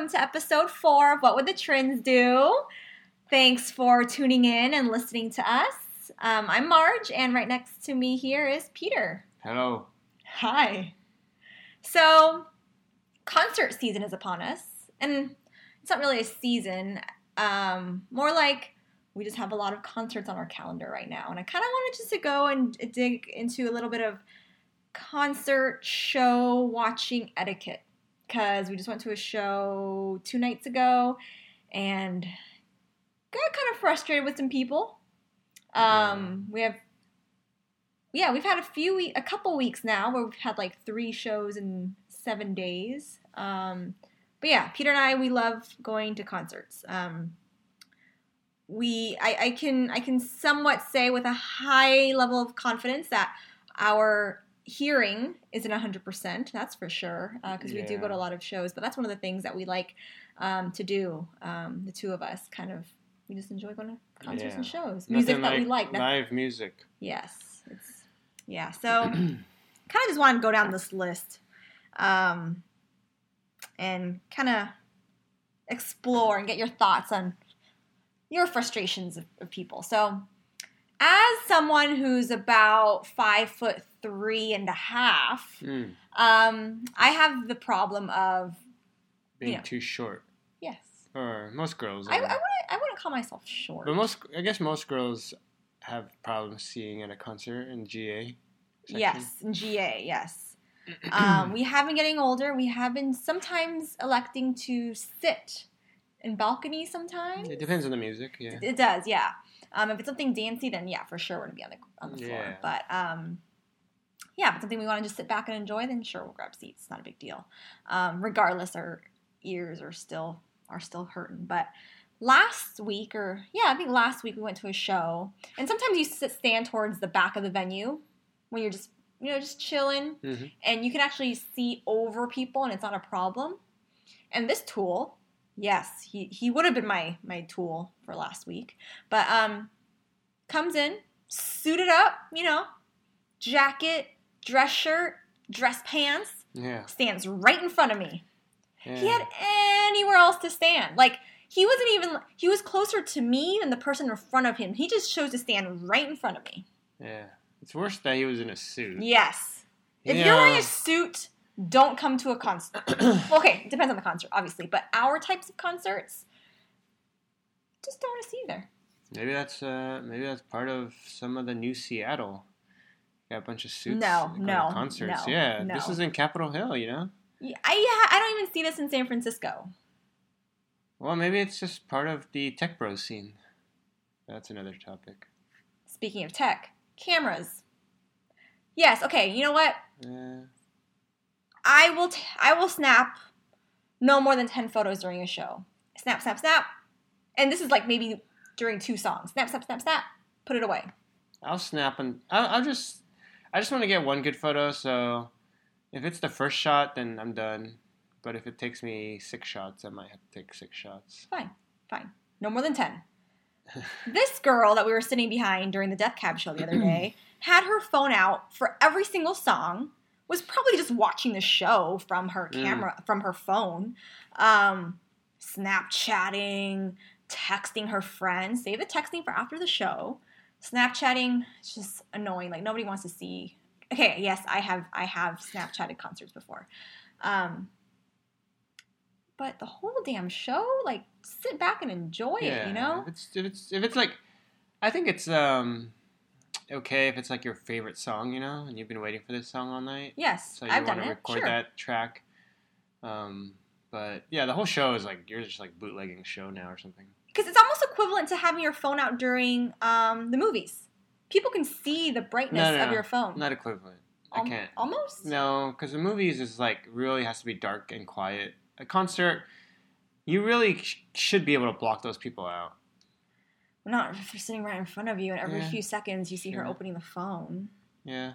Welcome to episode four of What Would the Trinh's Do? Thanks for tuning in and listening to us. Um, I'm Marge, and right next to me here is Peter. Hello. Hi. So, concert season is upon us, and it's not really a season, um, more like we just have a lot of concerts on our calendar right now. And I kind of wanted just to go and dig into a little bit of concert show watching etiquette because we just went to a show two nights ago and got kind of frustrated with some people. Um, we have, yeah, we've had a few, we- a couple weeks now where we've had like three shows in seven days. Um, but yeah, Peter and I, we love going to concerts. Um, we, I, I can, I can somewhat say with a high level of confidence that our hearing isn't 100% that's for sure because we do go to a lot of shows but that's one of the things that we like um, to do um, the two of us kind of we just enjoy going to concerts and shows music Nothing that we like live music. yes it's yeah so kind of just wanted to go down this list um, and kind of explore and get your thoughts on your frustrations of, of people so as someone who's about five foot three and a half Mm, um, I have the problem of being Yeah. too short. yes. Or most girls. I, I wouldn't I wouldn't call myself short. but most, I guess most girls have problems seeing at a concert in GA. section. yes, in GA, yes. Um, we have been getting older. We have been sometimes electing to sit in balconies. Sometimes It depends on the music. Yeah. It does, yeah. Um, if it's something dancey, then yeah, for sure we're gonna be on the on the floor. But um, yeah, if it's something we want to just sit back and enjoy, then sure we'll grab seats. It's not a big deal. Um, regardless, our ears are still are still hurting. But last week, or yeah, I think last week we went to a show, and sometimes you sit stand towards the back of the venue when you're just you know just chilling, hmm and you can actually see over people, and it's not a problem. And this tool, yes, he, he would have been my my tool for last week, but um, comes in suited up, you know, jacket, dress shirt, dress pants, Yeah. stands right in front of me. yeah. He had anywhere else to stand, like. He wasn't even, he was closer to me than the person in front of him. He just chose to stand right in front of me. yeah. It's worse that he was in a suit. Yes. If Yeah. you're wearing a suit, don't come to a concert. Okay, it depends on the concert, obviously, but our types of concerts, just don't want to see there. Maybe that's uh maybe that's part of some of the new Seattle. Got a bunch of suits. No, no, concerts. no, yeah, this is in Capitol Hill. You know. Yeah, I, yeah, I don't even see this in San Francisco. Well, maybe it's just part of the tech bro scene. That's another topic. Speaking of tech, cameras. Yes, okay, you know what? Uh, I will t- I will snap no more than 10 photos during a show. Snap, snap, snap. And this is like maybe during two songs. Snap, snap, snap, snap. Put it away. I'll snap and I'll, I'll just I just want to get one good photo. So if it's the first shot, then I'm done. But if it takes me six shots, I might have to take six shots. Fine, fine. No more than 10. this girl that we were sitting behind during the Death Cab show the other day had her phone out for every single song, was probably just watching the show from her Mm. camera, from her phone, um, Snapchatting, texting her friends. Save the texting for after the show. Snapchatting, it's just annoying. Like nobody wants to see. Okay, yes, I have I have Snapchatted concerts before. Um, but the whole damn show, like, sit back and enjoy it, you know? If it's if it's if it's like, I think it's um okay if it's like your favorite song, you know, and you've been waiting for this song all night, Yes, so you I've want done to it. record Sure. that track. Um, but yeah, the whole show is like you're just like bootlegging a show now or something. Because it's almost equivalent to having your phone out during um, the movies. People can see the brightness No, no, of no. your phone. Not equivalent. Al- I can't. Almost? No, because the movies is like really has to be dark and quiet. A concert, you really sh- should be able to block those people out. Not if they're sitting right in front of you, and every Yeah. few seconds you see her opening the phone. Yeah.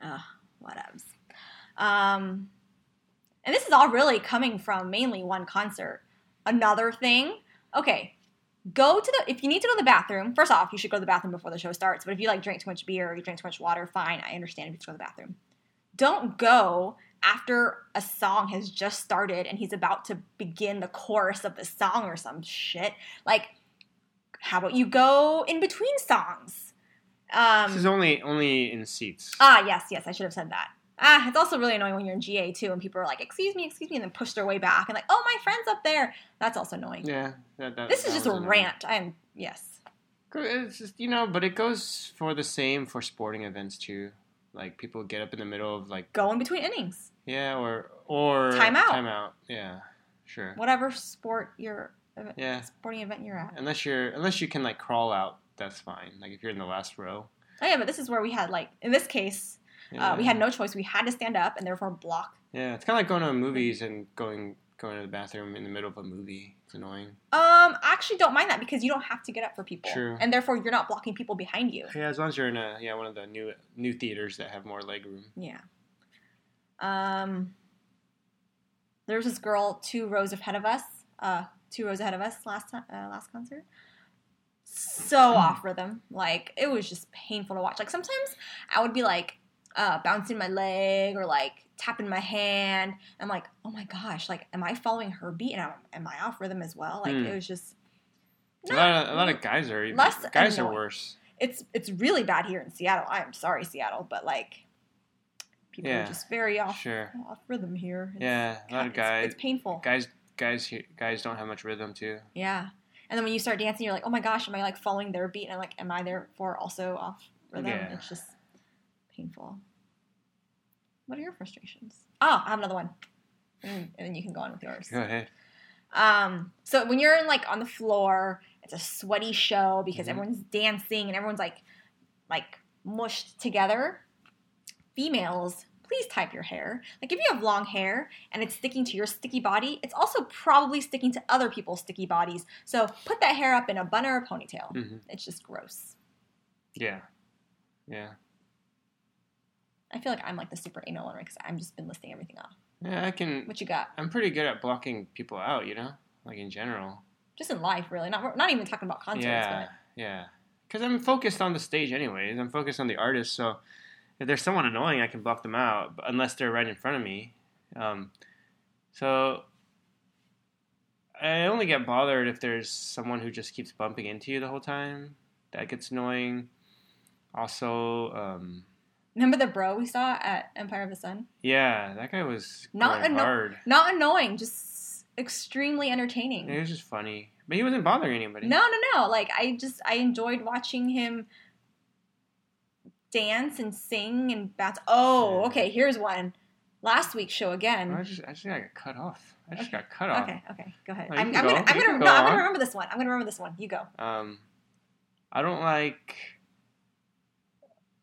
Ugh, whatevs. Um, and this is all really coming from mainly one concert. Another thing, okay, go to the if you need to go to the bathroom. First off, you should go to the bathroom before the show starts. But if you like drink too much beer or you drink too much water, fine, I understand if you go to the bathroom. Don't go after a song has just started and he's about to begin the chorus of the song or some shit. Like, how about you go in between songs? Um, this is only only in seats. ah, yes, yes, I should have said that. Ah, it's also really annoying when you're in GA too, and people are like, "Excuse me, excuse me," and then push their way back and like, "Oh, my friend's up there." That's also annoying. yeah, that, that, this is just a annoying. rant. I am yes. It's just you know, but it goes for the same for sporting events too. Like people get up in the middle of like Go in between innings, yeah, or or Timeout. Timeout. Yeah, sure. whatever sport you're Yeah, sporting event you're at. unless you're unless you can like crawl out, that's fine. Like if you're in the last row. Oh yeah, but this is where we had like in this case, Yeah. uh, we had no choice. We had to stand up and therefore block. Yeah, it's kind of like going to movies and going going to the bathroom in the middle of a movie. It's annoying. Um, I actually don't mind that because you don't have to get up for people, True. and therefore you're not blocking people behind you. Yeah, as long as you're in a yeah one of the new new theaters that have more leg room. Yeah. Um, there was this girl two rows ahead of us, uh, two rows ahead of us last time, uh, last concert. So off rhythm, like it was just painful to watch. Like sometimes I would be like uh, bouncing my leg or like tapping my hand. I'm like, oh my gosh, like am I following her beat and am, am I off rhythm as well? Like Hmm. it was just A lot of a lot of guys are even, Less guys are worse. it's it's really bad here in Seattle. I am sorry, Seattle, but like people Yeah, are just very off Sure. off rhythm here. It's, Yeah, a lot of it's- guys It's, painful. guys guys guys don't have much rhythm too. Yeah. And then when you start dancing, you're like, oh my gosh, am I like following their beat? And I'm like, am I therefore also off rhythm? Yeah. It's just painful. What are your frustrations? Oh, I have another one. And then you can go on with yours. Go ahead. Um, so when you're in like on the floor, it's a sweaty show because Mhm. everyone's dancing and everyone's like like mushed together. Females, please type your hair. Like if you have long hair and it's sticking to your sticky body, it's also probably sticking to other people's sticky bodies. So put that hair up in a bun or a ponytail. hmm It's just gross. Yeah, yeah, I feel like I'm like the super anal one because I've just been listing everything off. yeah. I can. What you got? I'm pretty good at blocking people out. You know, like in general. Just in life, really. Not not even talking about concerts. yeah, yeah. Because I'm focused on the stage, anyways. I'm focused on the artist. So if there's someone annoying, I can block them out, unless they're right in front of me. Um, so I only get bothered if there's someone who just keeps bumping into you the whole time. That gets annoying. Also, um, remember the bro we saw at Empire of the Sun? yeah, that guy was Not anno- hard. Not annoying, just extremely entertaining. It was just funny, but he wasn't bothering anybody. No, no, no. Like I just I enjoyed watching him dance and sing and bounce. Oh, Yeah. okay. Here's one. Last week's show again. I again. just, I just got cut off. I just Okay. got cut off. Okay, okay. Go ahead. Oh, I'm, I'm gonna. I'm gonna, can no, I'm gonna remember this one. I'm gonna remember this one. You go. Um, I don't like,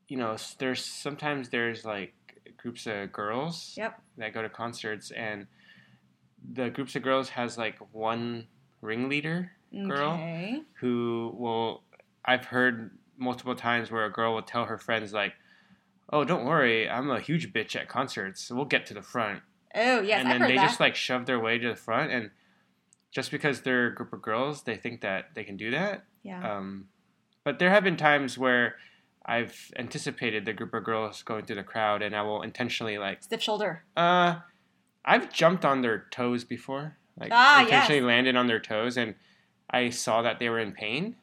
you know, there's sometimes there's like groups of girls Yep. that go to concerts, and the groups of girls has like one ringleader Girl. Okay. who will. I've heard multiple times where a girl will tell her friends like, "Oh, don't worry, I'm a huge bitch at concerts, we'll get to the front." Oh yes, and then they that. just like shove their way to the front, and just because they're a group of girls, they think that they can do that. yeah. Um, but there have been times where I've anticipated the group of girls going through the crowd, and I will intentionally like, Stiff shoulder. uh, I've jumped on their toes before, like Ah, intentionally yes. landed on their toes, and I saw that they were in pain.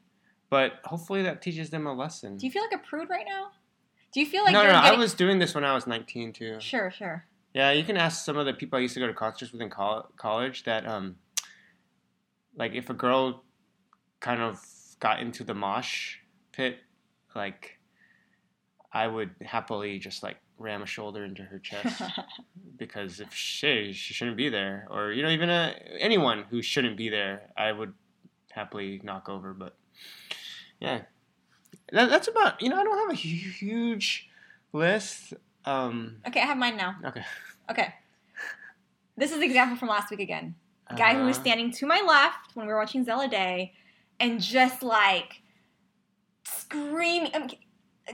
But hopefully that teaches them a lesson. Do you feel like a prude right now? Do you feel like no, you're no, no. getting... I was doing this when I was 19 too. Sure, sure. Yeah, you can ask some of the people I used to go to concerts with in col- college that, um, like, if a girl kind of got into the mosh pit, like, I would happily just like ram a shoulder into her chest because if she she shouldn't be there, or you know, even a, anyone who shouldn't be there, I would happily knock over. But yeah, that, that's about you know I don't have a huge list. Um, okay, I have mine now. okay. Okay. This is the example from last week again. A guy who was Uh-huh. standing to my left when we were watching Zella Day and just like screaming. I mean,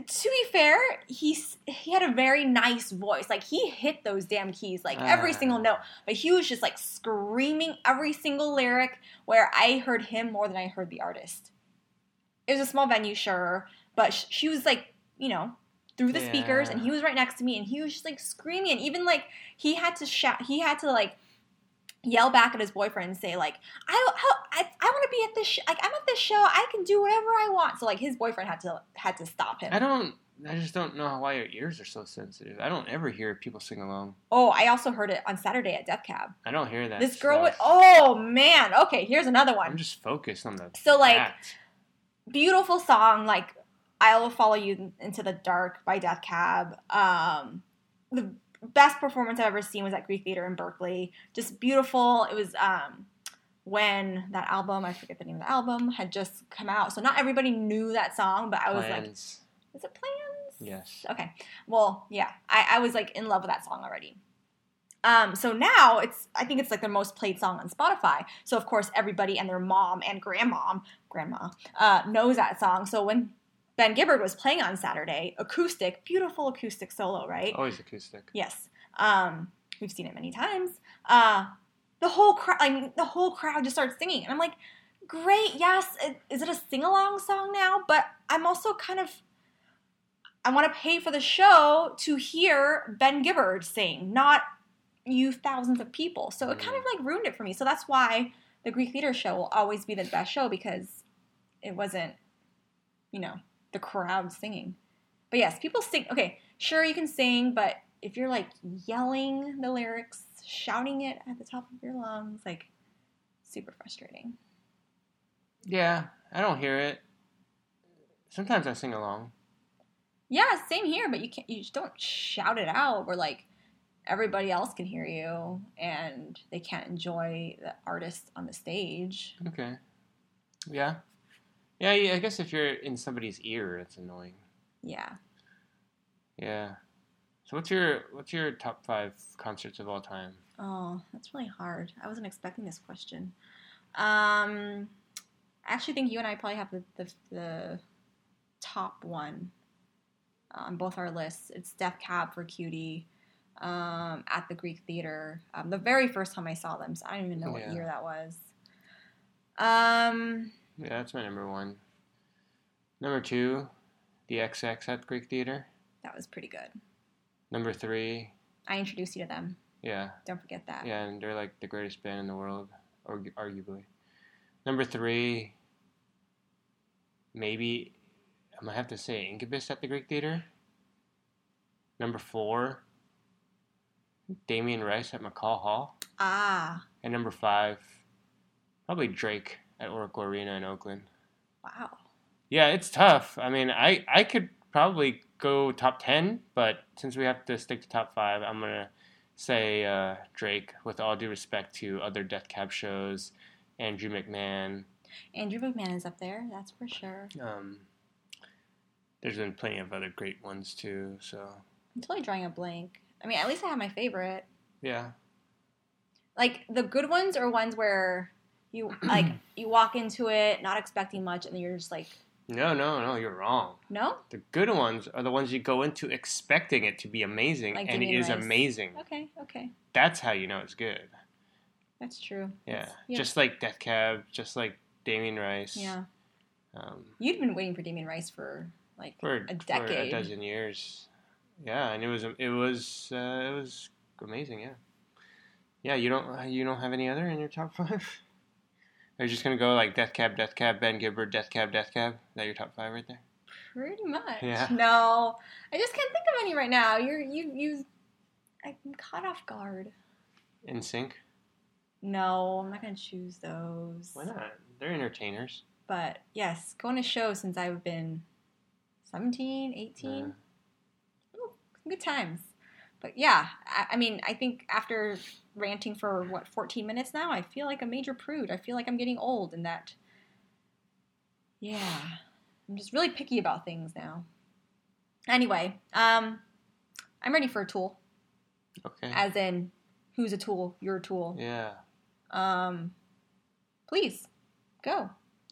to be fair, he's he had a very nice voice. Like he hit those damn keys, like every Ah. single note. But he was just like screaming every single lyric where I heard him more than I heard the artist. It was a small venue, sure, but sh- she was like, you know, through the speakers, and he was right next to me, and he was just like screaming, and even like he had to shout, he had to like yell back at his boyfriend and say like, I I, I want to be at this sh- like I'm at this show, I can do whatever I want. So like his boyfriend had to had to stop him. I don't. I just don't know why your ears are so sensitive. I don't ever hear people sing along. Oh, I also heard it on Saturday at Death Cab. I don't hear that. This girl would. Oh man. Okay, here's another one. I'm just focused on the. So, like, act. Beautiful song, like "I Will Follow You Into the Dark" by Death Cab. Um, the best performance I've ever seen was at Greek Theater in Berkeley. Just beautiful. It was um when that album, I forget the name of the album, had just come out. So not everybody knew that song, but I was like, "Is it Plans?" Yes. Okay. Well, yeah, I, I was like in love with that song already. Um, so now it's I think it's like the most played song on Spotify. So of course everybody and their mom and grandmom, grandma, uh, knows that song. So when Ben Gibbard was playing on Saturday, acoustic, beautiful acoustic solo, right? Always acoustic. Yes. Um, we've seen it many times. Uh, the whole crowd, I mean, the whole crowd just starts singing, and I'm like, great, yes. It, is it a sing along song now? But I'm also kind of, I want to pay for the show to hear Ben Gibbard sing, not you thousands of people. So it kind of like ruined it for me. So that's why the Greek Theater show will always be the best show because it wasn't, you know, the crowd singing. But yes, people sing. Okay, sure you can sing, but if you're like yelling the lyrics, shouting it at the top of your lungs, like super frustrating. Yeah, I don't hear it. Sometimes I sing along. Yeah, same here, but you can't you just don't shout it out where like everybody else can hear you and they can't enjoy the artist on the stage. Okay. Yeah. Yeah, yeah, I guess if you're in somebody's ear, it's annoying. Yeah. Yeah. So what's your what's your top five concerts of all time? Oh, that's really hard. I wasn't expecting this question. Um, I actually think you and I probably have the the, the top one on both our lists. It's Death Cab for Cutie um, at the Greek Theater. Um, the very first time I saw them, so I don't even know what Yeah. year that was. Um, Yeah, that's my number one. Number two, the XX at the Greek Theater. that was pretty good. Number three, I introduced you to them. yeah, Don't forget that. yeah, and they're like the greatest band in the world, argu- arguably. Number three, maybe I'm gonna have to say Incubus at the Greek Theater. Number four, Damien Rice at McCaw Hall, Ah, and number five, probably Drake at Oracle Arena in Oakland. wow. Yeah, it's tough. I mean, I I could probably go top ten, but since we have to stick to top five, I'm gonna say uh, Drake. With all due respect to other Death Cab shows, Andrew McMahon. Andrew McMahon is up there. That's for sure. Um, there's been plenty of other great ones too. So I'm totally drawing a blank. I mean, at least I have my favorite. yeah, like the good ones are ones where you like you walk into it not expecting much and then you're just like no, no, no, you're wrong. no The good ones are the ones you go into expecting it to be amazing, Like and it is Rice. amazing. okay okay That's how you know it's good. that's true Yeah, That's- yeah. just like Death Cab, just like Damien Rice. yeah Um, you'd been waiting for Damien Rice for like for a for a dozen years. Yeah, and it was it was uh, it was amazing. Yeah, yeah. You don't you don't have any other in your top five? Are you just gonna go like Death Cab, Death Cab, Ben Gibbard, Death Cab, Death Cab? Is that your top five right there? pretty much Yeah. no i just can't think of any right now you're you you i'm caught off guard NSYNC? no i'm not gonna choose those Why not? They're entertainers. but yes going to show since i've been 17 18 Yeah. Ooh, some good times. But yeah, I, I mean, I think after ranting for what 14 minutes now, I feel like a major prude. I feel like I'm getting old, and that, yeah, I'm just really picky about things now. Anyway, um, I'm ready for a tool, Okay. as in, who's a tool? You're a tool. Yeah. Um, please go.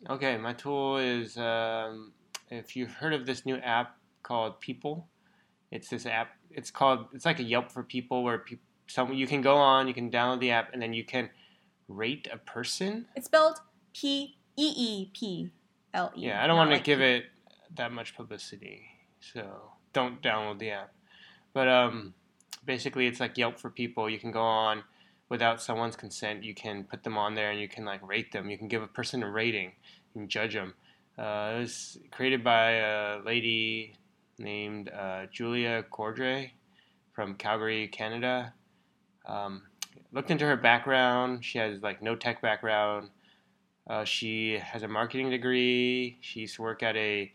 Okay, my tool is um, if you've heard of this new app called Peeple, it's this app. It's called it's like a Yelp for people where people some you can go on, you can download the app, and then you can rate a person. It's spelled P E E P L E. Yeah, I don't want to like give P- it that much publicity, so don't download the app. But um, basically, it's like Yelp for people. You can go on without someone's consent. You can put them on there and you can like rate them. You can give a person a rating. Can judge them. Uh, it was created by a lady named uh, Julia Cordray from Calgary, Canada. Um, looked into her background. She has like no tech background. Uh, she has a marketing degree. She used to work at a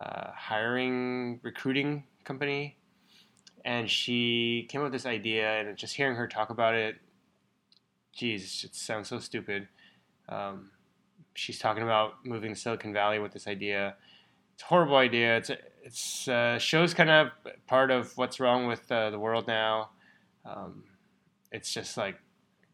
uh, hiring recruiting company, and she came up with this idea. And just hearing her talk about it, geez, it sounds so stupid. Um, she's talking about moving to Silicon Valley with this idea. It's a horrible idea. It's it's uh, shows kind of part of what's wrong with uh, the world now. Um, it's just like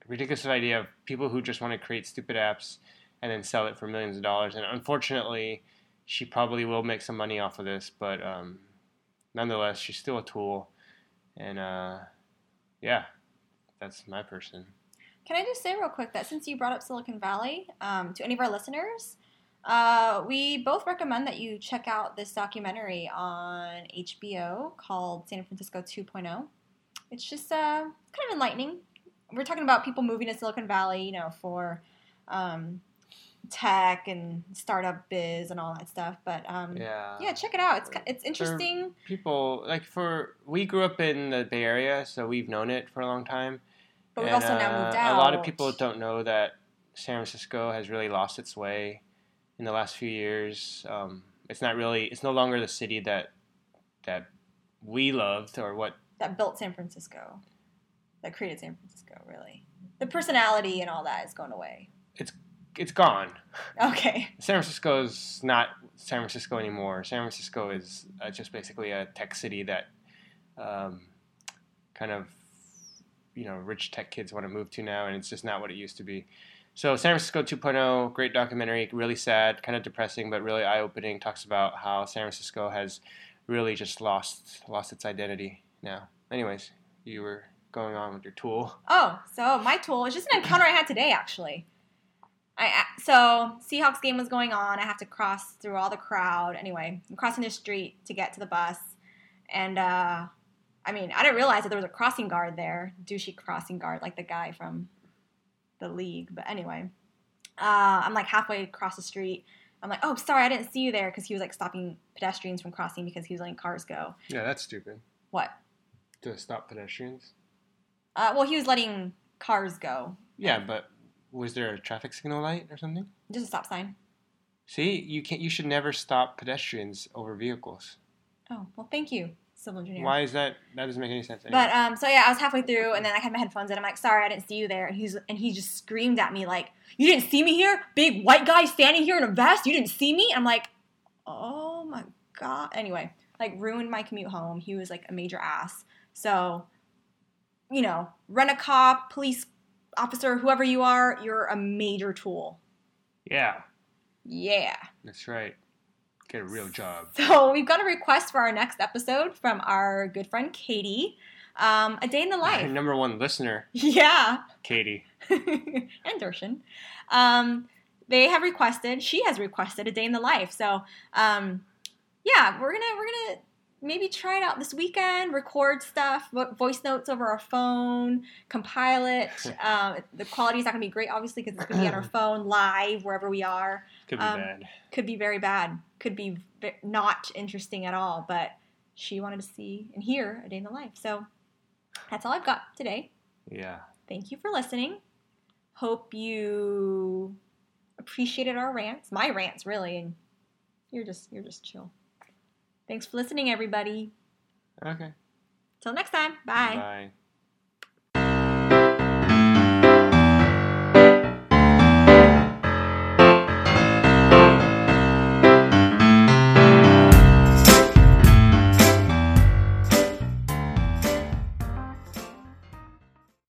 ridiculous idea of people who just want to create stupid apps and then sell it for millions of dollars. And unfortunately, she probably will make some money off of this, but um, nonetheless, she's still a tool. And uh, yeah, that's my person. Can I just say real quick that since you brought up Silicon Valley, um, to any of our listeners, uh, we both recommend that you check out this documentary on HBO called San Francisco 2.0. It's just uh, kind of enlightening. We're talking about people moving to Silicon Valley, you know, for um, tech and startup biz and all that stuff. But um, Yeah. yeah, check it out. It's it's interesting. People like for we grew up in the Bay Area, so we've known it for a long time. But we also now moved uh, out. A lot of people don't know that San Francisco has really lost its way in the last few years. Um, it's not really. It's no longer the city that that we loved or what. that built San Francisco, that created San Francisco. Really, the personality and all that is going away. It's it's gone. Okay. San Francisco is not San Francisco anymore. San Francisco is uh, just basically a tech city that um, kind of you know rich tech kids want to move to now, and it's just not what it used to be. So San Francisco 2.0, great documentary, really sad, kind of depressing, but really eye-opening. Talks about how San Francisco has really just lost lost its identity now. Anyways, you were going on with your tool. Oh, so my tool is just an encounter I had today, actually. I so Seahawks game was going on. I have to cross through all the crowd. Anyway, I'm crossing the street to get to the bus, and uh, I mean, I didn't realize that there was a crossing guard there, douchey crossing guard, like the guy from the league. But anyway, uh, I'm like halfway across the street. I'm like, oh, sorry, I didn't see you there because he was like stopping pedestrians from crossing because he was letting cars go. Yeah, that's stupid. What? To stop pedestrians. Uh, well, he was letting cars go. Yeah, but was there a traffic signal light or something? Just a stop sign. See, you can't. You should never stop pedestrians over vehicles. Oh, well, thank you, civil engineer. Why is that? That doesn't make any sense. But um, so yeah, I was halfway through, and then I had my headphones in. I'm like, "Sorry, I didn't see you there." And he's and he just screamed at me like, "You didn't see me here, big white guy standing here in a vest. You didn't see me." I'm like, "Oh my god." Anyway, like ruined my commute home. He was like a major ass. So, you know, rent a cop, police officer, whoever you are, you're a major tool. yeah, Yeah. that's right. Get a real job. So we've got a request for our next episode from our good friend Katie. Um, a day in the Our life. number one listener, Yeah. Katie. and Darshan. Um, they have requested, she has requested a day in the life. So, um, yeah, we're gonna we're gonna maybe try it out this weekend. Record stuff, vo- voice notes over our phone, compile it. Um, the quality is not gonna be great, obviously, because it's gonna be on our phone live wherever we are. Could be Um, bad. Could be very bad. Could be v- not interesting at all. But she wanted to see and hear a day in the life. So that's all I've got today Yeah. thank you for listening. Hope you appreciated our rants, my rants really, and you're just you're just chill. Thanks for listening, everybody. Okay. Till next time. Bye. Bye.